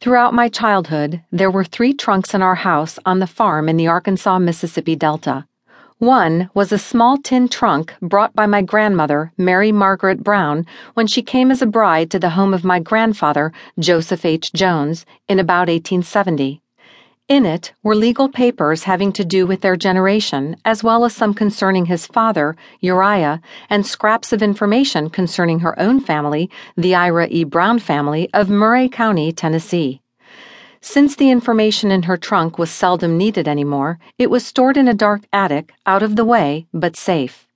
Throughout my childhood, there were three trunks in our house on the farm in the Arkansas Mississippi Delta. One was a small tin trunk brought by my grandmother, Mary Margaret Brown, when she came as a bride to the home of my grandfather, Joseph H. Jones, in about 1870. In it were legal papers having to do with their generation, as well as some concerning his father, Uriah, and scraps of information concerning her own family, the Ira E. Brown family of Maury County, Tennessee. Since the information in her trunk was seldom needed anymore, it was stored in a dark attic, out of the way, but safe.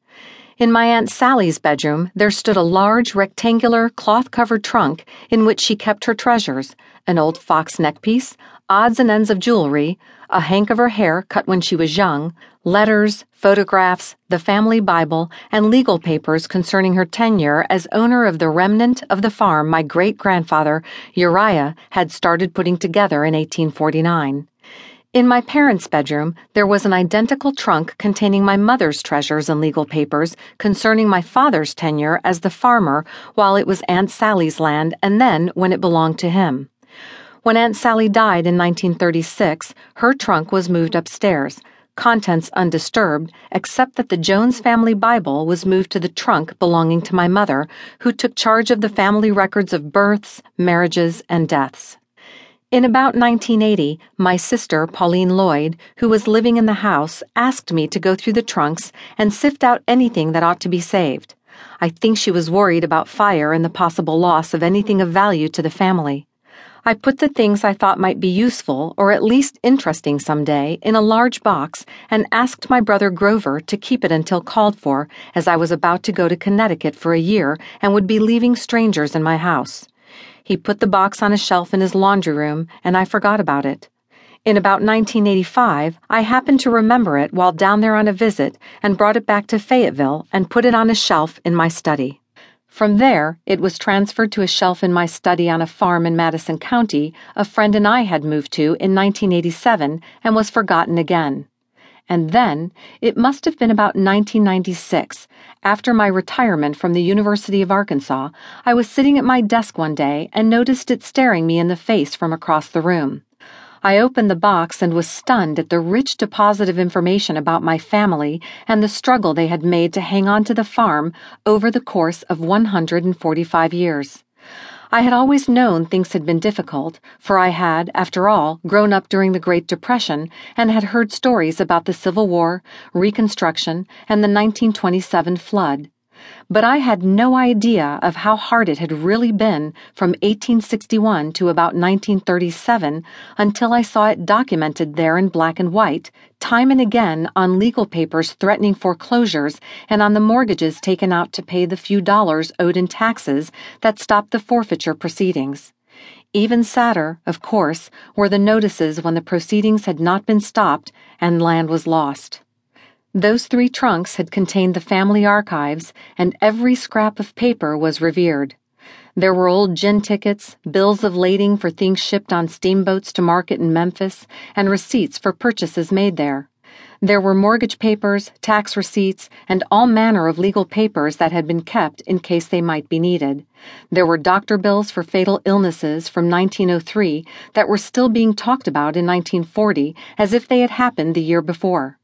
In my Aunt Sally's bedroom, there stood a large, rectangular, cloth covered trunk in which she kept her treasures an old fox neckpiece, odds and ends of jewelry, a hank of her hair cut when she was young, letters, photographs, the family Bible, and legal papers concerning her tenure as owner of the remnant of the farm my great grandfather, Uriah, had started putting together in 1849. In my parents' bedroom, there was an identical trunk containing my mother's treasures and legal papers concerning my father's tenure as the farmer while it was Aunt Sally's land and then when it belonged to him. When Aunt Sally died in 1936, her trunk was moved upstairs, contents undisturbed, except that the Jones family Bible was moved to the trunk belonging to my mother, who took charge of the family records of births, marriages, and deaths. In about 1980, my sister, Pauline Lloyd, who was living in the house, asked me to go through the trunks and sift out anything that ought to be saved. I think she was worried about fire and the possible loss of anything of value to the family. I put the things I thought might be useful or at least interesting someday in a large box and asked my brother Grover to keep it until called for, as I was about to go to Connecticut for a year and would be leaving strangers in my house. He put the box on a shelf in his laundry room, and I forgot about it. In about 1985, I happened to remember it while down there on a visit and brought it back to Fayetteville and put it on a shelf in my study. From there, it was transferred to a shelf in my study on a farm in Madison County a friend and I had moved to in 1987 and was forgotten again. And then, it must have been about 1996, after my retirement from the University of Arkansas, I was sitting at my desk one day and noticed it staring me in the face from across the room. I opened the box and was stunned at the rich deposit of information about my family and the struggle they had made to hang on to the farm over the course of 145 years. I had always known things had been difficult, for I had, after all, grown up during the Great Depression and had heard stories about the Civil War, Reconstruction, and the 1927 flood but I had no idea of how hard it had really been from 1861 to about 1937 until I saw it documented there in black and white, time and again on legal papers threatening foreclosures and on the mortgages taken out to pay the few dollars owed in taxes that stopped the forfeiture proceedings. Even sadder, of course, were the notices when the proceedings had not been stopped and land was lost. Those three trunks had contained the family archives, and every scrap of paper was revered. There were old gin tickets, bills of lading for things shipped on steamboats to market in Memphis, and receipts for purchases made there. There were mortgage papers, tax receipts, and all manner of legal papers that had been kept in case they might be needed. There were doctor bills for fatal illnesses from 1903 that were still being talked about in 1940 as if they had happened the year before.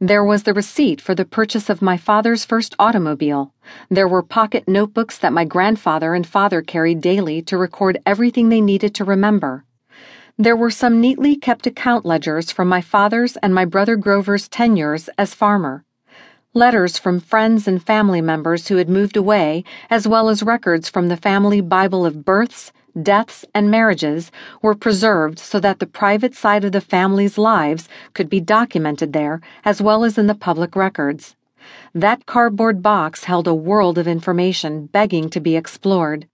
There was the receipt for the purchase of my father's first automobile. There were pocket notebooks that my grandfather and father carried daily to record everything they needed to remember. There were some neatly kept account ledgers from my father's and my brother Grover's tenures as farmer. Letters from friends and family members who had moved away, as well as records from the family Bible of births, deaths, and marriages were preserved so that the private side of the family's lives could be documented there as well as in the public records. That cardboard box held a world of information begging to be explored.